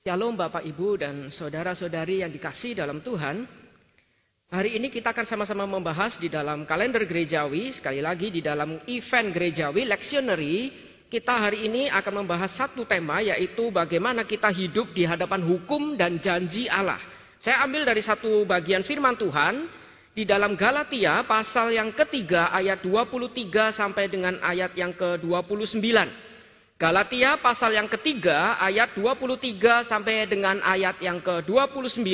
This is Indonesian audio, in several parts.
Shalom Bapak Ibu dan saudara-saudari yang dikasih dalam Tuhan. Hari ini kita akan sama-sama membahas di dalam kalender gerejawi, sekali lagi di dalam event gerejawi, lectionary. Kita hari ini akan membahas satu tema yaitu bagaimana kita hidup di hadapan hukum dan janji Allah. Saya ambil dari satu bagian firman Tuhan di dalam Galatia pasal yang ketiga ayat 23 sampai dengan ayat yang ke-29. Galatia pasal yang ketiga ayat 23 sampai dengan ayat yang ke-29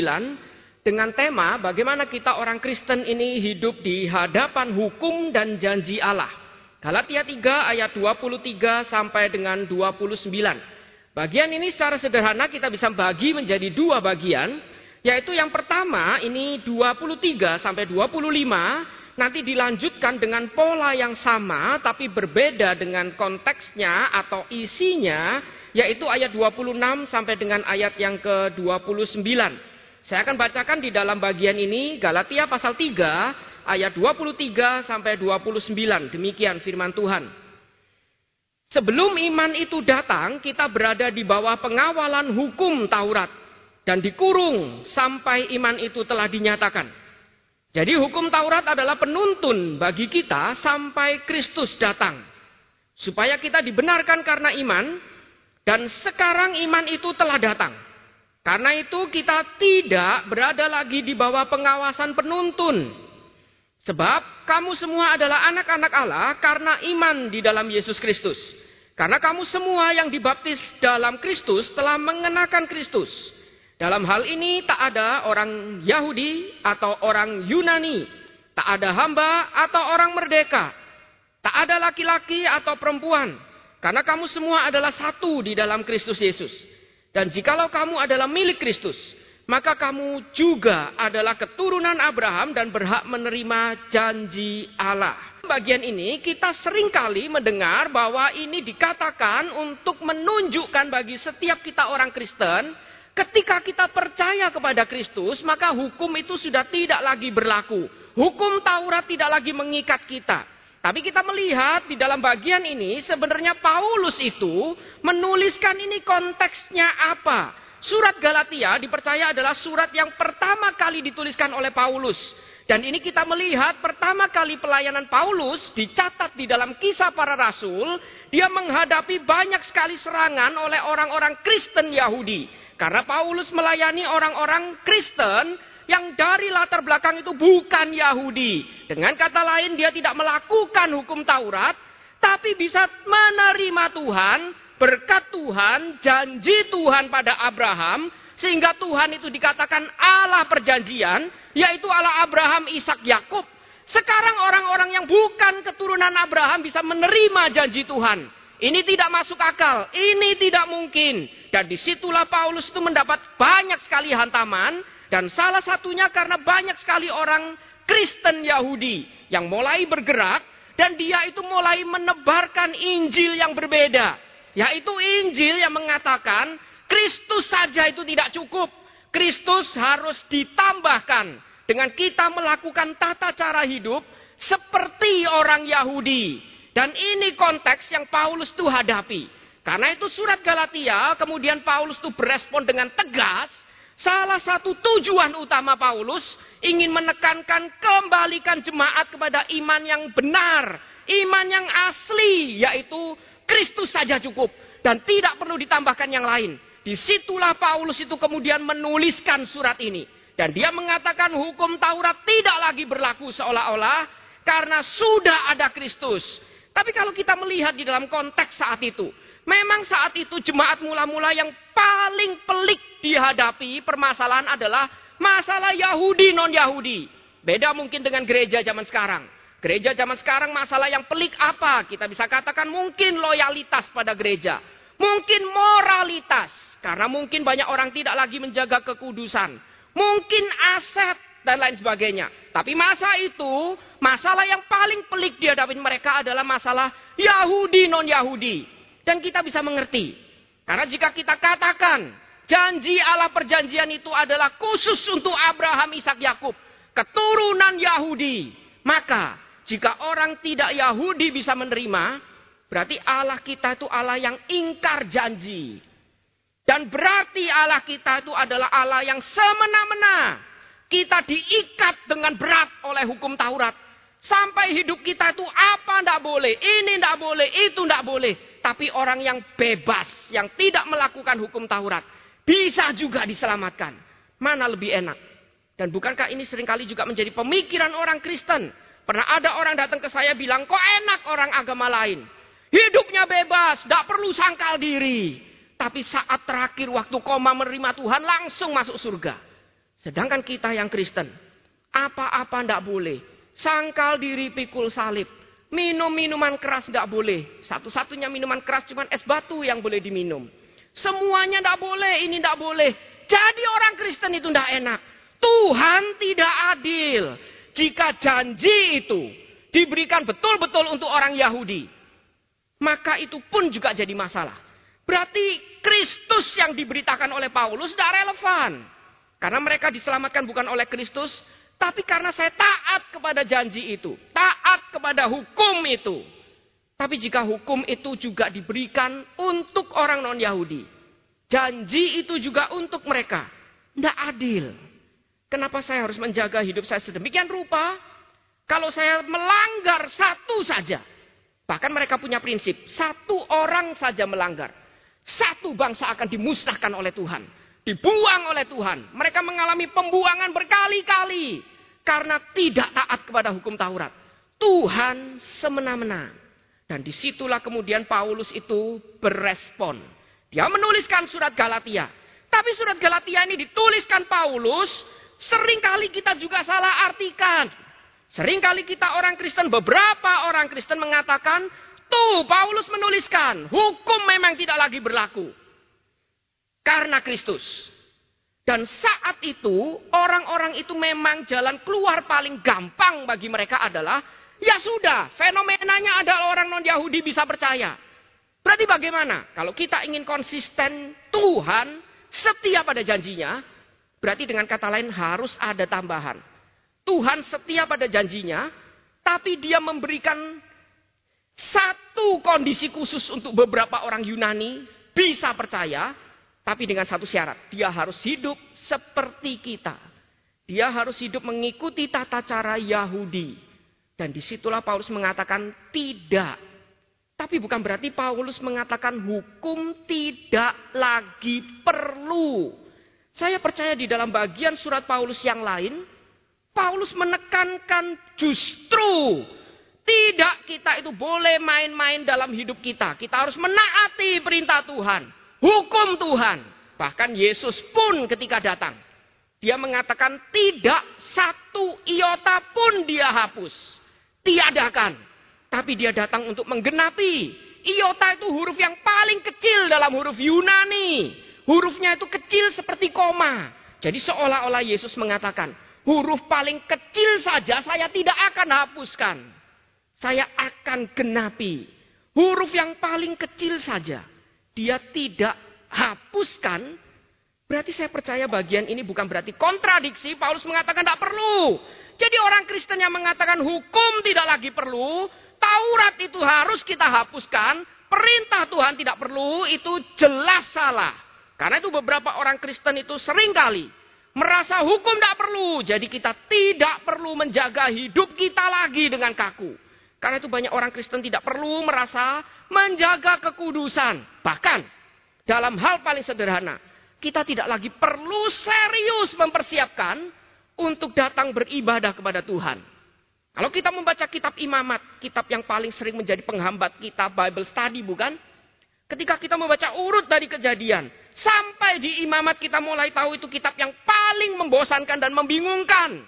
dengan tema bagaimana kita orang Kristen ini hidup di hadapan hukum dan janji Allah. Galatia 3 ayat 23 sampai dengan 29. Bagian ini secara sederhana kita bisa bagi menjadi dua bagian, yaitu yang pertama ini 23 sampai 25 nanti dilanjutkan dengan pola yang sama tapi berbeda dengan konteksnya atau isinya yaitu ayat 26 sampai dengan ayat yang ke-29. Saya akan bacakan di dalam bagian ini Galatia pasal 3 ayat 23 sampai 29. Demikian firman Tuhan. Sebelum iman itu datang, kita berada di bawah pengawalan hukum Taurat dan dikurung sampai iman itu telah dinyatakan. Jadi hukum Taurat adalah penuntun bagi kita sampai Kristus datang. Supaya kita dibenarkan karena iman. Dan sekarang iman itu telah datang. Karena itu kita tidak berada lagi di bawah pengawasan penuntun. Sebab kamu semua adalah anak-anak Allah karena iman di dalam Yesus Kristus. Karena kamu semua yang dibaptis dalam Kristus telah mengenakan Kristus. Dalam hal ini tak ada orang Yahudi atau orang Yunani, tak ada hamba atau orang merdeka, tak ada laki-laki atau perempuan, karena kamu semua adalah satu di dalam Kristus Yesus. Dan jikalau kamu adalah milik Kristus, maka kamu juga adalah keturunan Abraham dan berhak menerima janji Allah. Bagian ini kita sering kali mendengar bahwa ini dikatakan untuk menunjukkan bagi setiap kita orang Kristen Ketika kita percaya kepada Kristus, maka hukum itu sudah tidak lagi berlaku. Hukum Taurat tidak lagi mengikat kita. Tapi kita melihat di dalam bagian ini sebenarnya Paulus itu menuliskan ini konteksnya apa. Surat Galatia dipercaya adalah surat yang pertama kali dituliskan oleh Paulus. Dan ini kita melihat pertama kali pelayanan Paulus dicatat di dalam kisah para rasul. Dia menghadapi banyak sekali serangan oleh orang-orang Kristen Yahudi. Karena Paulus melayani orang-orang Kristen yang dari latar belakang itu bukan Yahudi. Dengan kata lain dia tidak melakukan hukum Taurat. Tapi bisa menerima Tuhan, berkat Tuhan, janji Tuhan pada Abraham. Sehingga Tuhan itu dikatakan Allah perjanjian. Yaitu Allah Abraham, Ishak, Yakub. Sekarang orang-orang yang bukan keturunan Abraham bisa menerima janji Tuhan. Ini tidak masuk akal. Ini tidak mungkin. Dan di situlah Paulus itu mendapat banyak sekali hantaman. Dan salah satunya karena banyak sekali orang Kristen Yahudi yang mulai bergerak. Dan dia itu mulai menebarkan Injil yang berbeda. Yaitu Injil yang mengatakan Kristus saja itu tidak cukup. Kristus harus ditambahkan dengan kita melakukan tata cara hidup seperti orang Yahudi dan ini konteks yang Paulus tuh hadapi. Karena itu surat Galatia, kemudian Paulus tuh berespon dengan tegas. Salah satu tujuan utama Paulus ingin menekankan kembalikan jemaat kepada iman yang benar. Iman yang asli, yaitu Kristus saja cukup. Dan tidak perlu ditambahkan yang lain. Di situlah Paulus itu kemudian menuliskan surat ini. Dan dia mengatakan hukum Taurat tidak lagi berlaku seolah-olah karena sudah ada Kristus. Tapi kalau kita melihat di dalam konteks saat itu, memang saat itu jemaat mula-mula yang paling pelik dihadapi permasalahan adalah masalah Yahudi non-Yahudi. Beda mungkin dengan gereja zaman sekarang. Gereja zaman sekarang masalah yang pelik apa? Kita bisa katakan mungkin loyalitas pada gereja. Mungkin moralitas. Karena mungkin banyak orang tidak lagi menjaga kekudusan. Mungkin aset dan lain sebagainya. Tapi masa itu, masalah yang paling pelik dihadapi mereka adalah masalah Yahudi non-Yahudi. Dan kita bisa mengerti. Karena jika kita katakan, janji Allah perjanjian itu adalah khusus untuk Abraham, Ishak, Yakub, keturunan Yahudi. Maka, jika orang tidak Yahudi bisa menerima, berarti Allah kita itu Allah yang ingkar janji. Dan berarti Allah kita itu adalah Allah yang semena-mena. Kita diikat dengan berat oleh hukum Taurat. Sampai hidup kita itu apa ndak boleh, ini ndak boleh, itu ndak boleh. Tapi orang yang bebas, yang tidak melakukan hukum Taurat, bisa juga diselamatkan. Mana lebih enak? Dan bukankah ini sering kali juga menjadi pemikiran orang Kristen? Pernah ada orang datang ke saya bilang, kok enak orang agama lain? Hidupnya bebas, tidak perlu sangkal diri. Tapi saat terakhir waktu koma menerima Tuhan langsung masuk surga. Sedangkan kita yang Kristen, apa-apa tidak boleh. Sangkal diri pikul salib. Minum minuman keras tidak boleh. Satu-satunya minuman keras cuma es batu yang boleh diminum. Semuanya tidak boleh, ini tidak boleh. Jadi orang Kristen itu tidak enak. Tuhan tidak adil. Jika janji itu diberikan betul-betul untuk orang Yahudi. Maka itu pun juga jadi masalah. Berarti Kristus yang diberitakan oleh Paulus tidak relevan. Karena mereka diselamatkan bukan oleh Kristus, tapi karena saya taat kepada janji itu, taat kepada hukum itu. Tapi jika hukum itu juga diberikan untuk orang non-Yahudi, janji itu juga untuk mereka, tidak adil. Kenapa saya harus menjaga hidup saya sedemikian rupa? Kalau saya melanggar satu saja, bahkan mereka punya prinsip, satu orang saja melanggar, satu bangsa akan dimusnahkan oleh Tuhan. Dibuang oleh Tuhan. Mereka mengalami pembuangan berkali-kali. Karena tidak taat kepada hukum Taurat. Tuhan semena-mena. Dan di situlah kemudian Paulus itu berespon. Dia menuliskan surat Galatia. Tapi surat Galatia ini dituliskan Paulus. Seringkali kita juga salah artikan. Seringkali kita orang Kristen, beberapa orang Kristen mengatakan, tuh Paulus menuliskan, hukum memang tidak lagi berlaku karena Kristus. Dan saat itu orang-orang itu memang jalan keluar paling gampang bagi mereka adalah ya sudah fenomenanya adalah orang non Yahudi bisa percaya. Berarti bagaimana? Kalau kita ingin konsisten Tuhan setia pada janjinya, berarti dengan kata lain harus ada tambahan. Tuhan setia pada janjinya, tapi dia memberikan satu kondisi khusus untuk beberapa orang Yunani bisa percaya, tapi dengan satu syarat, dia harus hidup seperti kita. Dia harus hidup mengikuti tata cara Yahudi. Dan di situlah Paulus mengatakan tidak. Tapi bukan berarti Paulus mengatakan hukum tidak lagi perlu. Saya percaya di dalam bagian surat Paulus yang lain, Paulus menekankan justru tidak kita itu boleh main-main dalam hidup kita. Kita harus menaati perintah Tuhan hukum Tuhan. Bahkan Yesus pun ketika datang, dia mengatakan tidak satu iota pun dia hapus. Tiadakan. Tapi dia datang untuk menggenapi. Iota itu huruf yang paling kecil dalam huruf Yunani. Hurufnya itu kecil seperti koma. Jadi seolah-olah Yesus mengatakan, huruf paling kecil saja saya tidak akan hapuskan. Saya akan genapi. Huruf yang paling kecil saja dia tidak hapuskan, berarti saya percaya bagian ini bukan berarti kontradiksi. Paulus mengatakan tidak perlu. Jadi orang Kristen yang mengatakan hukum tidak lagi perlu, Taurat itu harus kita hapuskan, perintah Tuhan tidak perlu, itu jelas salah. Karena itu beberapa orang Kristen itu sering kali merasa hukum tidak perlu. Jadi kita tidak perlu menjaga hidup kita lagi dengan kaku. Karena itu banyak orang Kristen tidak perlu merasa menjaga kekudusan. Bahkan dalam hal paling sederhana, kita tidak lagi perlu serius mempersiapkan untuk datang beribadah kepada Tuhan. Kalau kita membaca kitab imamat, kitab yang paling sering menjadi penghambat kita Bible study bukan? Ketika kita membaca urut dari kejadian, sampai di imamat kita mulai tahu itu kitab yang paling membosankan dan membingungkan.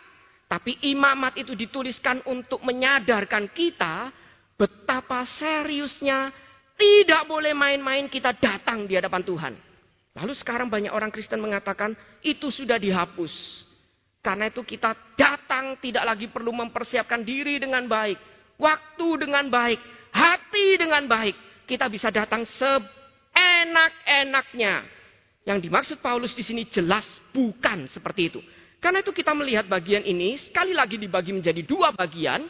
Tapi imamat itu dituliskan untuk menyadarkan kita Betapa seriusnya tidak boleh main-main kita datang di hadapan Tuhan. Lalu sekarang banyak orang Kristen mengatakan itu sudah dihapus. Karena itu kita datang tidak lagi perlu mempersiapkan diri dengan baik. Waktu dengan baik. Hati dengan baik. Kita bisa datang seenak-enaknya. Yang dimaksud Paulus di sini jelas bukan seperti itu. Karena itu kita melihat bagian ini sekali lagi dibagi menjadi dua bagian.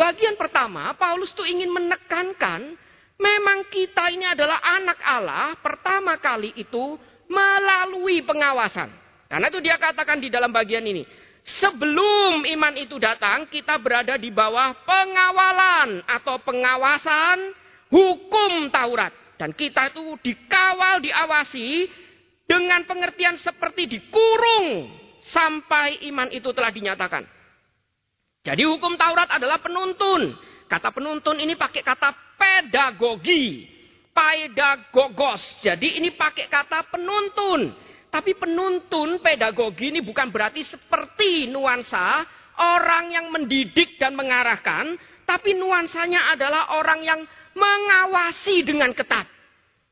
Bagian pertama, Paulus tuh ingin menekankan memang kita ini adalah anak Allah pertama kali itu melalui pengawasan. Karena itu dia katakan di dalam bagian ini. Sebelum iman itu datang, kita berada di bawah pengawalan atau pengawasan hukum Taurat. Dan kita itu dikawal, diawasi dengan pengertian seperti dikurung sampai iman itu telah dinyatakan. Jadi hukum Taurat adalah penuntun. Kata penuntun ini pakai kata pedagogi. Pedagogos. Jadi ini pakai kata penuntun. Tapi penuntun pedagogi ini bukan berarti seperti nuansa orang yang mendidik dan mengarahkan. Tapi nuansanya adalah orang yang mengawasi dengan ketat.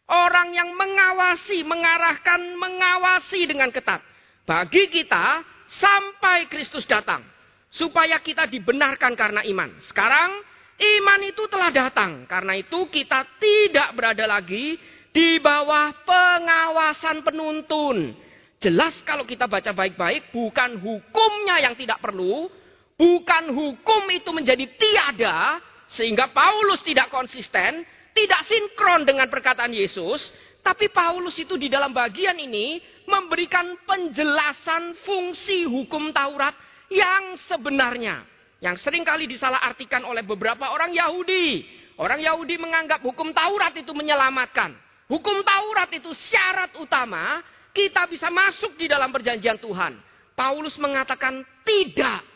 Orang yang mengawasi, mengarahkan, mengawasi dengan ketat. Bagi kita, sampai Kristus datang. Supaya kita dibenarkan karena iman. Sekarang, Iman itu telah datang. Karena itu kita tidak berada lagi di bawah pengawasan penuntun. Jelas kalau kita baca baik-baik, bukan hukumnya yang tidak perlu, bukan hukum itu menjadi tiada, sehingga Paulus tidak konsisten, tidak sinkron dengan perkataan Yesus, tapi Paulus itu di dalam bagian ini memberikan penjelasan fungsi hukum Taurat yang sebenarnya. Yang sering kali disalahartikan oleh beberapa orang Yahudi. Orang Yahudi menganggap hukum Taurat itu menyelamatkan. Hukum Taurat itu syarat utama kita bisa masuk di dalam perjanjian Tuhan. Paulus mengatakan tidak.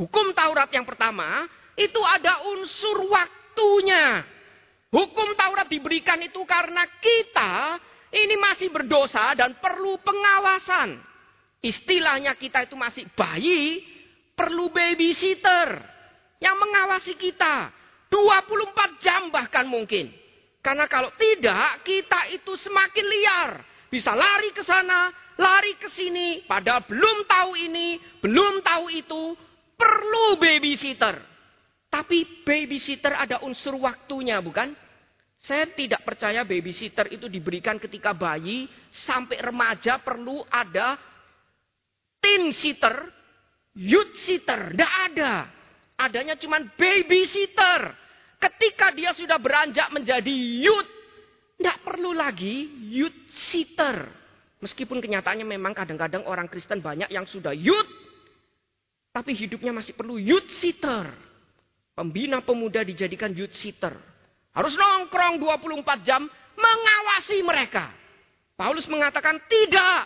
Hukum Taurat yang pertama itu ada unsur waktunya. Hukum Taurat diberikan itu karena kita ini masih berdosa dan perlu pengawasan. Istilahnya kita itu masih bayi perlu babysitter yang mengawasi kita 24 jam bahkan mungkin. Karena kalau tidak, kita itu semakin liar. Bisa lari ke sana, lari ke sini, padahal belum tahu ini, belum tahu itu, perlu babysitter. Tapi babysitter ada unsur waktunya, bukan? Saya tidak percaya babysitter itu diberikan ketika bayi sampai remaja perlu ada teen sitter youth sitter, tidak ada. Adanya cuma baby sitter. Ketika dia sudah beranjak menjadi youth, tidak perlu lagi youth sitter. Meskipun kenyataannya memang kadang-kadang orang Kristen banyak yang sudah youth, tapi hidupnya masih perlu youth sitter. Pembina pemuda dijadikan youth sitter. Harus nongkrong 24 jam mengawasi mereka. Paulus mengatakan tidak.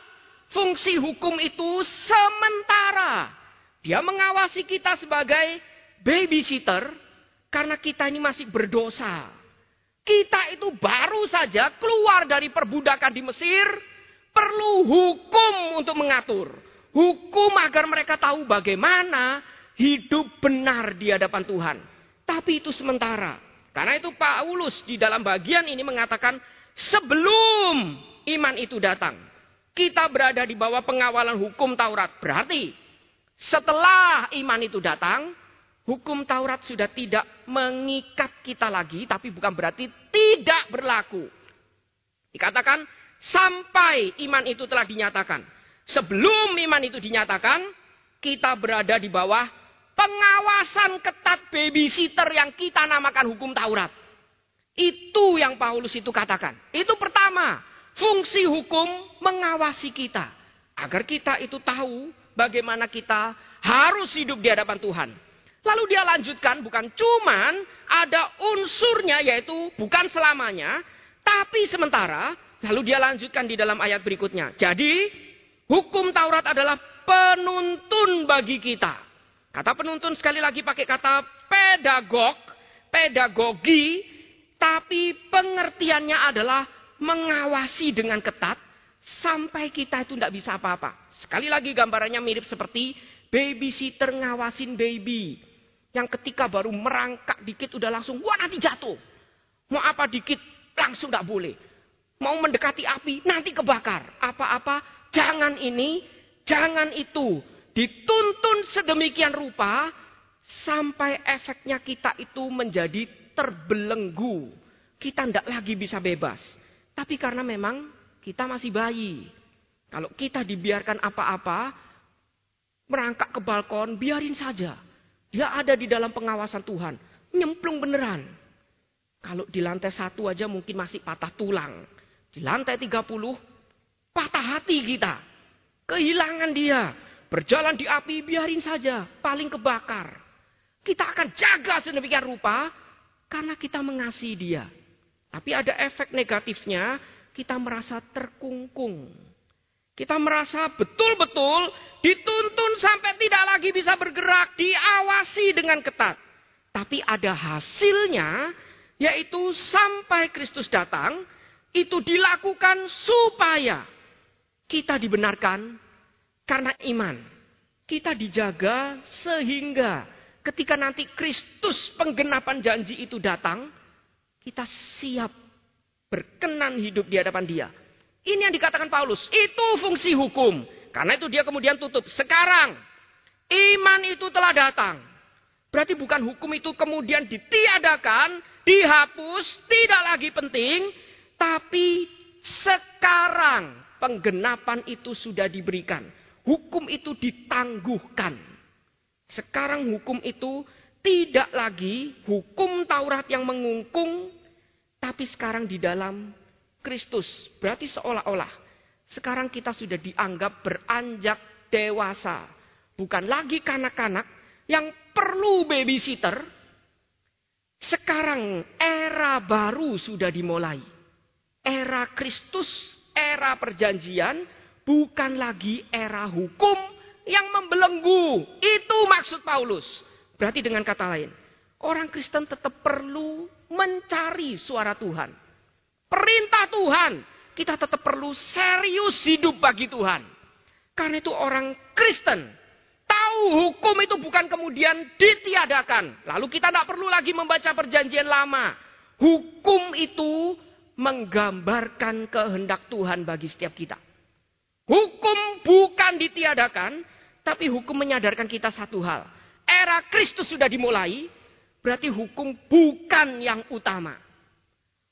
Fungsi hukum itu sementara. Dia mengawasi kita sebagai babysitter karena kita ini masih berdosa. Kita itu baru saja keluar dari perbudakan di Mesir, perlu hukum untuk mengatur. Hukum agar mereka tahu bagaimana hidup benar di hadapan Tuhan. Tapi itu sementara. Karena itu Paulus di dalam bagian ini mengatakan sebelum iman itu datang. Kita berada di bawah pengawalan hukum Taurat. Berarti setelah iman itu datang, hukum Taurat sudah tidak mengikat kita lagi, tapi bukan berarti tidak berlaku. Dikatakan sampai iman itu telah dinyatakan. Sebelum iman itu dinyatakan, kita berada di bawah pengawasan ketat babysitter yang kita namakan hukum Taurat. Itu yang Paulus itu katakan. Itu pertama, fungsi hukum mengawasi kita. Agar kita itu tahu bagaimana kita harus hidup di hadapan Tuhan. Lalu dia lanjutkan bukan cuman ada unsurnya yaitu bukan selamanya, tapi sementara. Lalu dia lanjutkan di dalam ayat berikutnya. Jadi hukum Taurat adalah penuntun bagi kita. Kata penuntun sekali lagi pakai kata pedagog, pedagogi, tapi pengertiannya adalah mengawasi dengan ketat sampai kita itu tidak bisa apa-apa. Sekali lagi gambarannya mirip seperti babysitter ngawasin baby. Yang ketika baru merangkak dikit udah langsung, wah nanti jatuh. Mau apa dikit langsung tidak boleh. Mau mendekati api nanti kebakar. Apa-apa jangan ini, jangan itu. Dituntun sedemikian rupa sampai efeknya kita itu menjadi terbelenggu. Kita tidak lagi bisa bebas. Tapi karena memang kita masih bayi. Kalau kita dibiarkan apa-apa, merangkak ke balkon, biarin saja. Dia ada di dalam pengawasan Tuhan. Nyemplung beneran. Kalau di lantai satu aja mungkin masih patah tulang. Di lantai 30, patah hati kita. Kehilangan dia. Berjalan di api, biarin saja. Paling kebakar. Kita akan jaga sedemikian rupa karena kita mengasihi dia. Tapi ada efek negatifnya, kita merasa terkungkung. Kita merasa betul-betul dituntun sampai tidak lagi bisa bergerak, diawasi dengan ketat. Tapi ada hasilnya, yaitu sampai Kristus datang, itu dilakukan supaya kita dibenarkan karena iman. Kita dijaga sehingga ketika nanti Kristus penggenapan janji itu datang, kita siap berkenan hidup di hadapan dia. Ini yang dikatakan Paulus, itu fungsi hukum. Karena itu dia kemudian tutup. Sekarang, iman itu telah datang. Berarti bukan hukum itu kemudian ditiadakan, dihapus, tidak lagi penting. Tapi sekarang penggenapan itu sudah diberikan. Hukum itu ditangguhkan. Sekarang hukum itu tidak lagi hukum Taurat yang mengungkung, tapi sekarang di dalam Kristus. Berarti seolah-olah sekarang kita sudah dianggap beranjak dewasa. Bukan lagi kanak-kanak yang perlu babysitter. Sekarang era baru sudah dimulai. Era Kristus, era perjanjian, Bukan lagi era hukum yang membelenggu. Itu maksud Paulus. Berarti dengan kata lain, orang Kristen tetap perlu mencari suara Tuhan. Perintah Tuhan, kita tetap perlu serius hidup bagi Tuhan. Karena itu orang Kristen tahu hukum itu bukan kemudian ditiadakan. Lalu kita tidak perlu lagi membaca perjanjian lama. Hukum itu menggambarkan kehendak Tuhan bagi setiap kita. Hukum bukan ditiadakan, tapi hukum menyadarkan kita satu hal. Era Kristus sudah dimulai, berarti hukum bukan yang utama.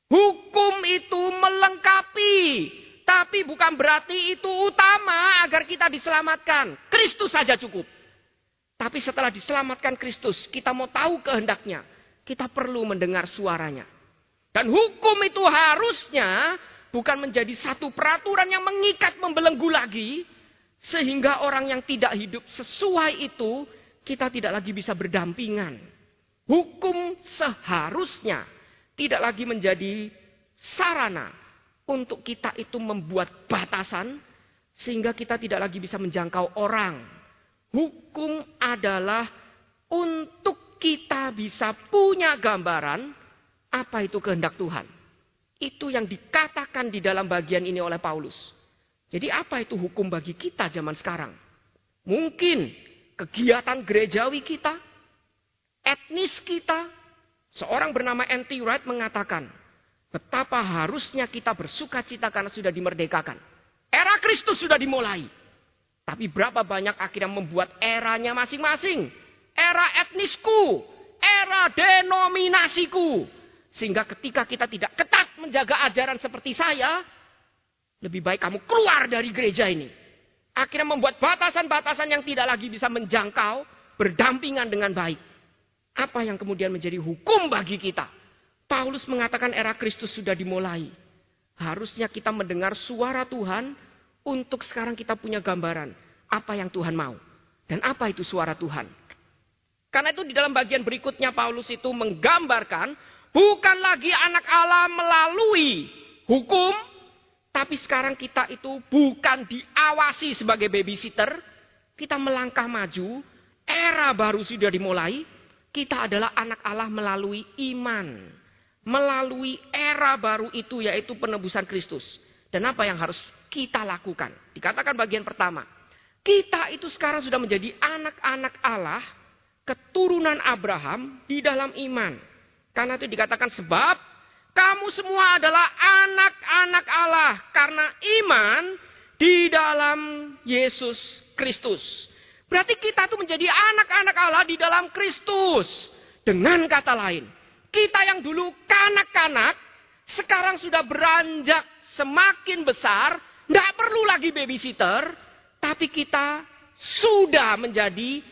Hukum itu melengkapi, tapi bukan berarti itu utama agar kita diselamatkan. Kristus saja cukup. Tapi setelah diselamatkan Kristus, kita mau tahu kehendaknya. Kita perlu mendengar suaranya. Dan hukum itu harusnya bukan menjadi satu peraturan yang mengikat membelenggu lagi sehingga orang yang tidak hidup sesuai itu kita tidak lagi bisa berdampingan. Hukum seharusnya tidak lagi menjadi sarana untuk kita itu membuat batasan sehingga kita tidak lagi bisa menjangkau orang. Hukum adalah untuk kita bisa punya gambaran apa itu kehendak Tuhan. Itu yang dikatakan di dalam bagian ini oleh Paulus. Jadi apa itu hukum bagi kita zaman sekarang? Mungkin kegiatan gerejawi kita, etnis kita. Seorang bernama N.T. Wright mengatakan, betapa harusnya kita bersuka cita karena sudah dimerdekakan. Era Kristus sudah dimulai. Tapi berapa banyak akhirnya membuat eranya masing-masing. Era etnisku, era denominasiku. Sehingga ketika kita tidak ketat menjaga ajaran seperti saya, lebih baik kamu keluar dari gereja ini. Akhirnya membuat batasan-batasan yang tidak lagi bisa menjangkau, berdampingan dengan baik. Apa yang kemudian menjadi hukum bagi kita? Paulus mengatakan era Kristus sudah dimulai. Harusnya kita mendengar suara Tuhan untuk sekarang kita punya gambaran apa yang Tuhan mau. Dan apa itu suara Tuhan. Karena itu di dalam bagian berikutnya Paulus itu menggambarkan Bukan lagi anak Allah melalui hukum, tapi sekarang kita itu bukan diawasi sebagai babysitter. Kita melangkah maju, era baru sudah dimulai. Kita adalah anak Allah melalui iman. Melalui era baru itu yaitu penebusan Kristus. Dan apa yang harus kita lakukan? Dikatakan bagian pertama. Kita itu sekarang sudah menjadi anak-anak Allah, keturunan Abraham di dalam iman. Karena itu dikatakan sebab kamu semua adalah anak-anak Allah karena iman di dalam Yesus Kristus. Berarti kita tuh menjadi anak-anak Allah di dalam Kristus. Dengan kata lain, kita yang dulu kanak-kanak, sekarang sudah beranjak semakin besar, tidak perlu lagi babysitter, tapi kita sudah menjadi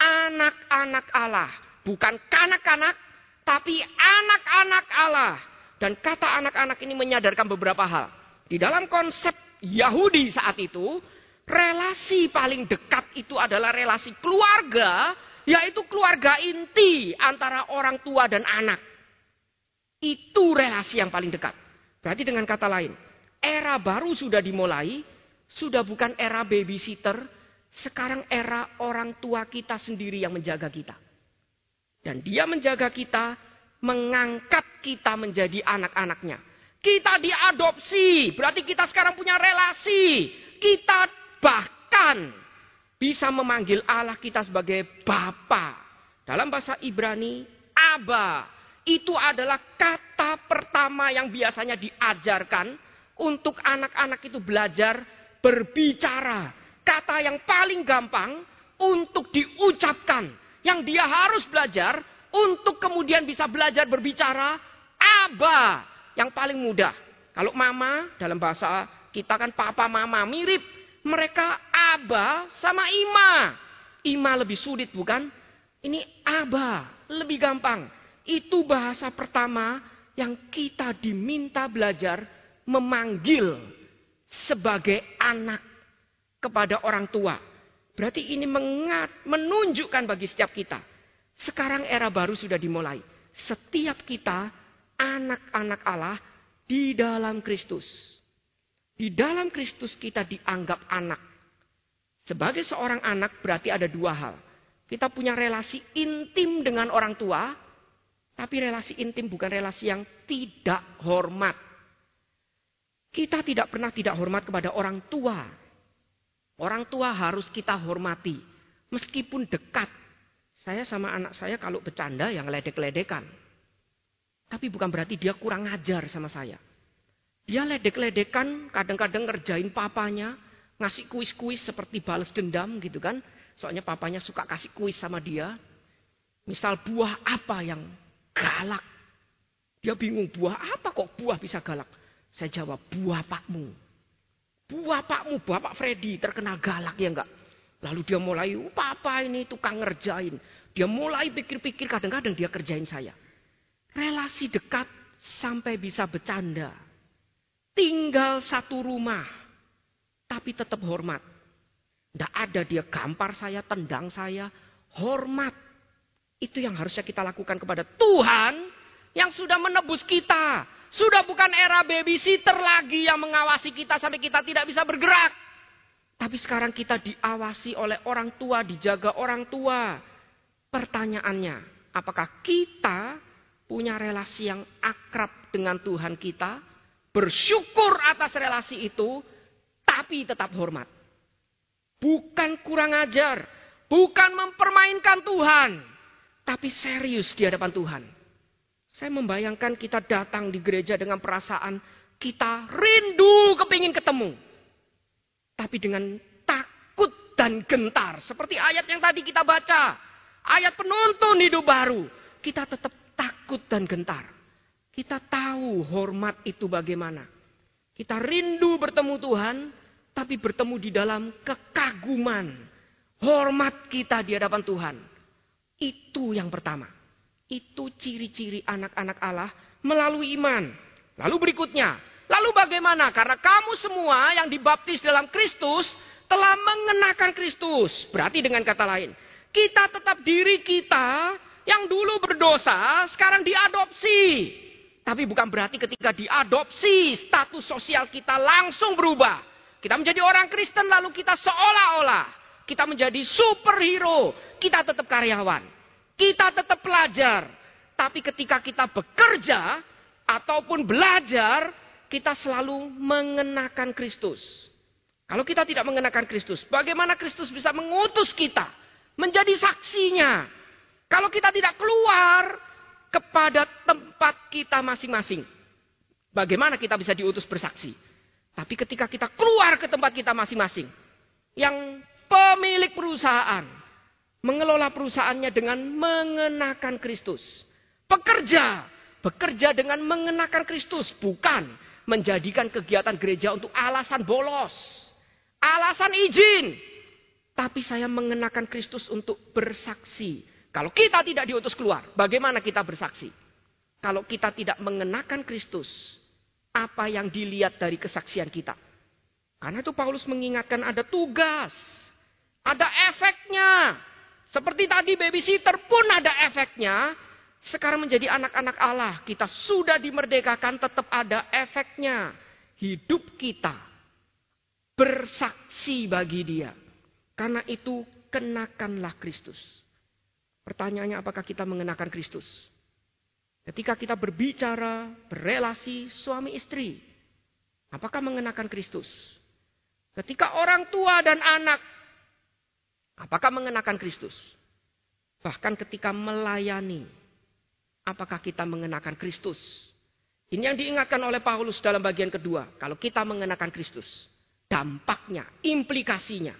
anak-anak Allah. Bukan kanak-kanak, tapi anak-anak Allah. Dan kata anak-anak ini menyadarkan beberapa hal. Di dalam konsep Yahudi saat itu, relasi paling dekat itu adalah relasi keluarga, yaitu keluarga inti antara orang tua dan anak. Itu relasi yang paling dekat. Berarti dengan kata lain, era baru sudah dimulai, sudah bukan era babysitter, sekarang era orang tua kita sendiri yang menjaga kita. Dan dia menjaga kita, mengangkat kita menjadi anak-anaknya. Kita diadopsi, berarti kita sekarang punya relasi. Kita bahkan bisa memanggil Allah kita sebagai Bapa. Dalam bahasa Ibrani, Aba. Itu adalah kata pertama yang biasanya diajarkan untuk anak-anak itu belajar berbicara. Kata yang paling gampang untuk diucapkan yang dia harus belajar untuk kemudian bisa belajar berbicara aba yang paling mudah. Kalau mama dalam bahasa kita kan papa mama mirip. Mereka aba sama ima. Ima lebih sulit bukan? Ini aba lebih gampang. Itu bahasa pertama yang kita diminta belajar memanggil sebagai anak kepada orang tua. Berarti ini mengat, menunjukkan bagi setiap kita. Sekarang era baru sudah dimulai. Setiap kita anak-anak Allah di dalam Kristus. Di dalam Kristus kita dianggap anak. Sebagai seorang anak berarti ada dua hal. Kita punya relasi intim dengan orang tua, tapi relasi intim bukan relasi yang tidak hormat. Kita tidak pernah tidak hormat kepada orang tua, Orang tua harus kita hormati. Meskipun dekat. Saya sama anak saya kalau bercanda yang ledek-ledekan. Tapi bukan berarti dia kurang ngajar sama saya. Dia ledek-ledekan, kadang-kadang ngerjain papanya, ngasih kuis-kuis seperti balas dendam gitu kan. Soalnya papanya suka kasih kuis sama dia. Misal buah apa yang galak. Dia bingung buah apa kok buah bisa galak. Saya jawab buah pakmu. Bapakmu, Bapak Freddy terkenal galak ya enggak? Lalu dia mulai, oh, papa ini tukang ngerjain. Dia mulai pikir-pikir, kadang-kadang dia kerjain saya. Relasi dekat sampai bisa bercanda. Tinggal satu rumah, tapi tetap hormat. Tidak ada dia gampar saya, tendang saya. Hormat. Itu yang harusnya kita lakukan kepada Tuhan yang sudah menebus kita. Sudah bukan era babysitter lagi yang mengawasi kita sampai kita tidak bisa bergerak. Tapi sekarang kita diawasi oleh orang tua, dijaga orang tua. Pertanyaannya, apakah kita punya relasi yang akrab dengan Tuhan kita? Bersyukur atas relasi itu, tapi tetap hormat. Bukan kurang ajar, bukan mempermainkan Tuhan, tapi serius di hadapan Tuhan. Saya membayangkan kita datang di gereja dengan perasaan kita rindu kepingin ketemu. Tapi dengan takut dan gentar. Seperti ayat yang tadi kita baca. Ayat penuntun hidup baru. Kita tetap takut dan gentar. Kita tahu hormat itu bagaimana. Kita rindu bertemu Tuhan. Tapi bertemu di dalam kekaguman. Hormat kita di hadapan Tuhan. Itu yang pertama. Itu ciri-ciri anak-anak Allah melalui iman. Lalu berikutnya, lalu bagaimana? Karena kamu semua yang dibaptis dalam Kristus telah mengenakan Kristus. Berarti dengan kata lain, kita tetap diri kita yang dulu berdosa sekarang diadopsi. Tapi bukan berarti ketika diadopsi status sosial kita langsung berubah. Kita menjadi orang Kristen lalu kita seolah-olah kita menjadi superhero. Kita tetap karyawan. Kita tetap pelajar. Tapi ketika kita bekerja ataupun belajar, kita selalu mengenakan Kristus. Kalau kita tidak mengenakan Kristus, bagaimana Kristus bisa mengutus kita menjadi saksinya? Kalau kita tidak keluar kepada tempat kita masing-masing, bagaimana kita bisa diutus bersaksi? Tapi ketika kita keluar ke tempat kita masing-masing, yang pemilik perusahaan, mengelola perusahaannya dengan mengenakan Kristus. Pekerja, bekerja dengan mengenakan Kristus, bukan menjadikan kegiatan gereja untuk alasan bolos, alasan izin. Tapi saya mengenakan Kristus untuk bersaksi. Kalau kita tidak diutus keluar, bagaimana kita bersaksi? Kalau kita tidak mengenakan Kristus, apa yang dilihat dari kesaksian kita? Karena itu Paulus mengingatkan ada tugas, ada efeknya. Seperti tadi babysitter pun ada efeknya. Sekarang menjadi anak-anak Allah, kita sudah dimerdekakan tetap ada efeknya. Hidup kita bersaksi bagi dia. Karena itu kenakanlah Kristus. Pertanyaannya apakah kita mengenakan Kristus? Ketika kita berbicara, berelasi suami istri, apakah mengenakan Kristus? Ketika orang tua dan anak, apakah mengenakan Kristus? Bahkan ketika melayani, apakah kita mengenakan Kristus? Ini yang diingatkan oleh Paulus dalam bagian kedua. Kalau kita mengenakan Kristus, dampaknya, implikasinya.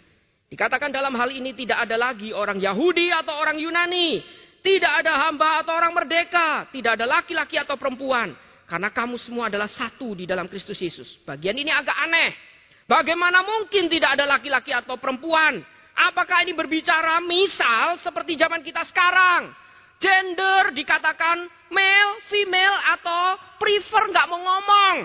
Dikatakan dalam hal ini tidak ada lagi orang Yahudi atau orang Yunani, tidak ada hamba atau orang merdeka. Tidak ada laki-laki atau perempuan. Karena kamu semua adalah satu di dalam Kristus Yesus. Bagian ini agak aneh. Bagaimana mungkin tidak ada laki-laki atau perempuan? Apakah ini berbicara misal seperti zaman kita sekarang? Gender dikatakan male, female atau prefer nggak mau ngomong.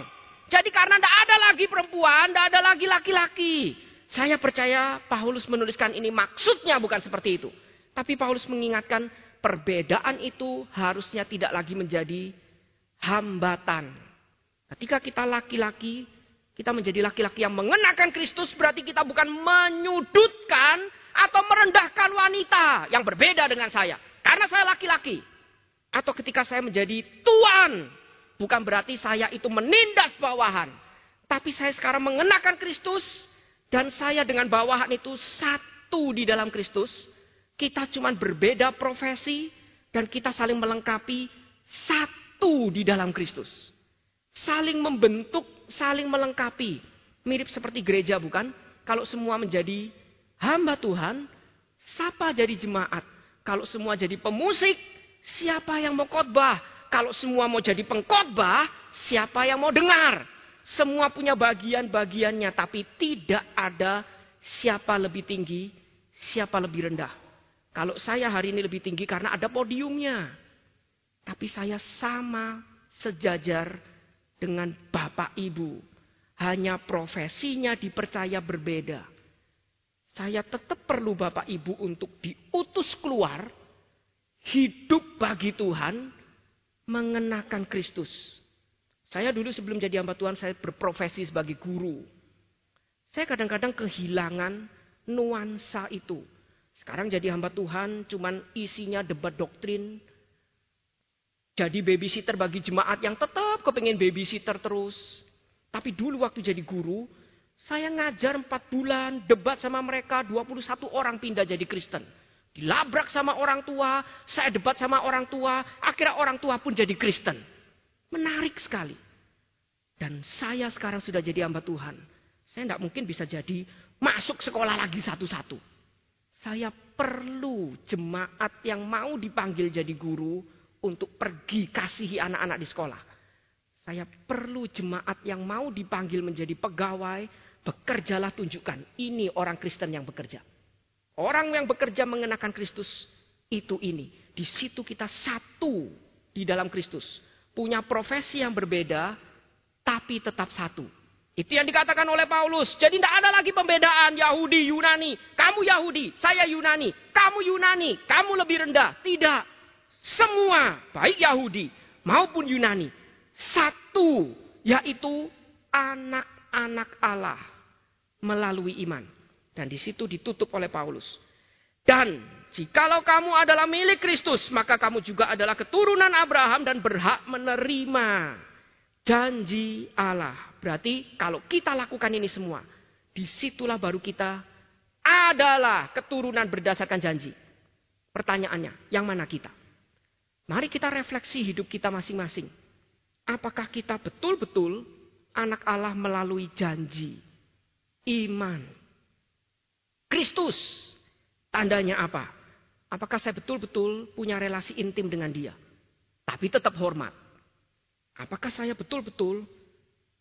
Jadi karena tidak ada lagi perempuan, tidak ada lagi laki-laki. Saya percaya Paulus menuliskan ini maksudnya bukan seperti itu. Tapi Paulus mengingatkan perbedaan itu harusnya tidak lagi menjadi hambatan. Ketika kita laki-laki, kita menjadi laki-laki yang mengenakan Kristus berarti kita bukan menyudutkan atau merendahkan wanita yang berbeda dengan saya. Karena saya laki-laki. Atau ketika saya menjadi tuan, bukan berarti saya itu menindas bawahan. Tapi saya sekarang mengenakan Kristus dan saya dengan bawahan itu satu di dalam Kristus kita cuma berbeda profesi dan kita saling melengkapi satu di dalam Kristus. Saling membentuk, saling melengkapi. Mirip seperti gereja bukan? Kalau semua menjadi hamba Tuhan, siapa jadi jemaat? Kalau semua jadi pemusik, siapa yang mau khotbah? Kalau semua mau jadi pengkhotbah, siapa yang mau dengar? Semua punya bagian-bagiannya, tapi tidak ada siapa lebih tinggi, siapa lebih rendah. Kalau saya hari ini lebih tinggi karena ada podiumnya. Tapi saya sama sejajar dengan Bapak Ibu. Hanya profesinya dipercaya berbeda. Saya tetap perlu Bapak Ibu untuk diutus keluar. Hidup bagi Tuhan. Mengenakan Kristus. Saya dulu sebelum jadi hamba Tuhan saya berprofesi sebagai guru. Saya kadang-kadang kehilangan nuansa itu. Sekarang jadi hamba Tuhan cuman isinya debat doktrin. Jadi babysitter bagi jemaat yang tetap kepengen babysitter terus. Tapi dulu waktu jadi guru, saya ngajar 4 bulan, debat sama mereka, 21 orang pindah jadi Kristen. Dilabrak sama orang tua, saya debat sama orang tua, akhirnya orang tua pun jadi Kristen. Menarik sekali. Dan saya sekarang sudah jadi hamba Tuhan. Saya tidak mungkin bisa jadi masuk sekolah lagi satu-satu. Saya perlu jemaat yang mau dipanggil jadi guru untuk pergi kasihi anak-anak di sekolah. Saya perlu jemaat yang mau dipanggil menjadi pegawai, bekerjalah tunjukkan. Ini orang Kristen yang bekerja. Orang yang bekerja mengenakan Kristus itu ini. Di situ kita satu di dalam Kristus. Punya profesi yang berbeda, tapi tetap satu. Itu yang dikatakan oleh Paulus. Jadi tidak ada lagi pembedaan Yahudi, Yunani. Kamu Yahudi, saya Yunani. Kamu Yunani, kamu lebih rendah. Tidak. Semua, baik Yahudi maupun Yunani. Satu, yaitu anak-anak Allah melalui iman. Dan di situ ditutup oleh Paulus. Dan jikalau kamu adalah milik Kristus, maka kamu juga adalah keturunan Abraham dan berhak menerima janji Allah. Berarti kalau kita lakukan ini semua, di situlah baru kita adalah keturunan berdasarkan janji. Pertanyaannya, yang mana kita? Mari kita refleksi hidup kita masing-masing. Apakah kita betul-betul anak Allah melalui janji, iman, Kristus? Tandanya apa? Apakah saya betul-betul punya relasi intim dengan dia? Tapi tetap hormat. Apakah saya betul-betul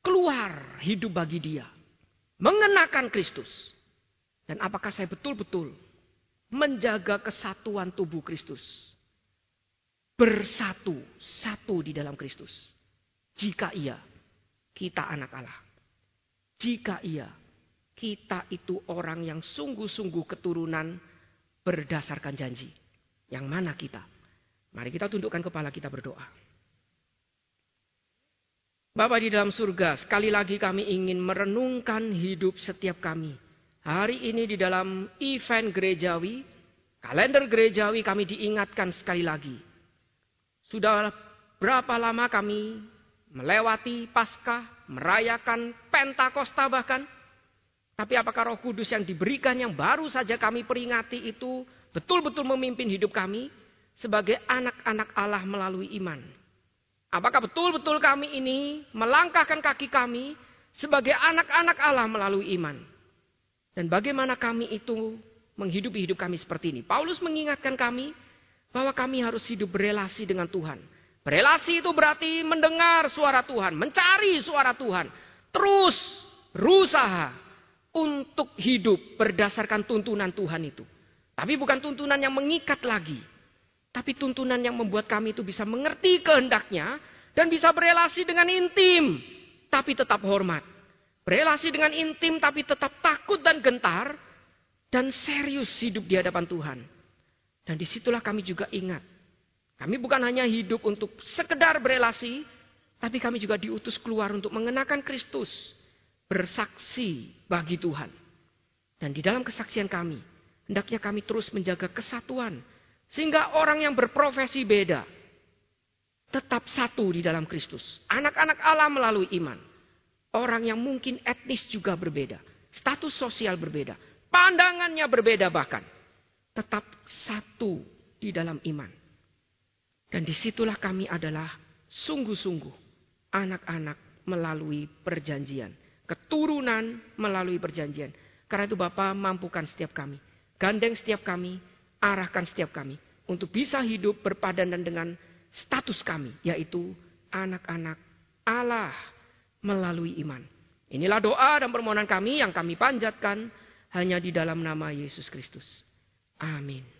keluar hidup bagi dia. Mengenakan Kristus. Dan apakah saya betul-betul menjaga kesatuan tubuh Kristus? Bersatu, satu di dalam Kristus. Jika iya, kita anak Allah. Jika iya, kita itu orang yang sungguh-sungguh keturunan berdasarkan janji. Yang mana kita? Mari kita tundukkan kepala kita berdoa. Bapak di dalam surga, sekali lagi kami ingin merenungkan hidup setiap kami. Hari ini di dalam event gerejawi, kalender gerejawi kami diingatkan sekali lagi. Sudah berapa lama kami melewati Paskah, merayakan Pentakosta bahkan. Tapi apakah roh kudus yang diberikan yang baru saja kami peringati itu betul-betul memimpin hidup kami sebagai anak-anak Allah melalui iman? Apakah betul-betul kami ini melangkahkan kaki kami sebagai anak-anak Allah melalui iman? Dan bagaimana kami itu menghidupi hidup kami seperti ini? Paulus mengingatkan kami bahwa kami harus hidup berelasi dengan Tuhan. Berelasi itu berarti mendengar suara Tuhan, mencari suara Tuhan, terus berusaha untuk hidup berdasarkan tuntunan Tuhan itu. Tapi bukan tuntunan yang mengikat lagi. Tapi tuntunan yang membuat kami itu bisa mengerti kehendaknya dan bisa berelasi dengan intim. Tapi tetap hormat. Berelasi dengan intim tapi tetap takut dan gentar. Dan serius hidup di hadapan Tuhan. Dan di situlah kami juga ingat. Kami bukan hanya hidup untuk sekedar berelasi. Tapi kami juga diutus keluar untuk mengenakan Kristus bersaksi bagi Tuhan. Dan di dalam kesaksian kami, hendaknya kami terus menjaga kesatuan. Sehingga orang yang berprofesi beda, tetap satu di dalam Kristus. Anak-anak Allah melalui iman. Orang yang mungkin etnis juga berbeda. Status sosial berbeda. Pandangannya berbeda bahkan. Tetap satu di dalam iman. Dan di situlah kami adalah sungguh-sungguh anak-anak melalui perjanjian keturunan melalui perjanjian. Karena itu Bapak mampukan setiap kami. Gandeng setiap kami, arahkan setiap kami. Untuk bisa hidup berpadanan dengan status kami. Yaitu anak-anak Allah melalui iman. Inilah doa dan permohonan kami yang kami panjatkan hanya di dalam nama Yesus Kristus. Amin.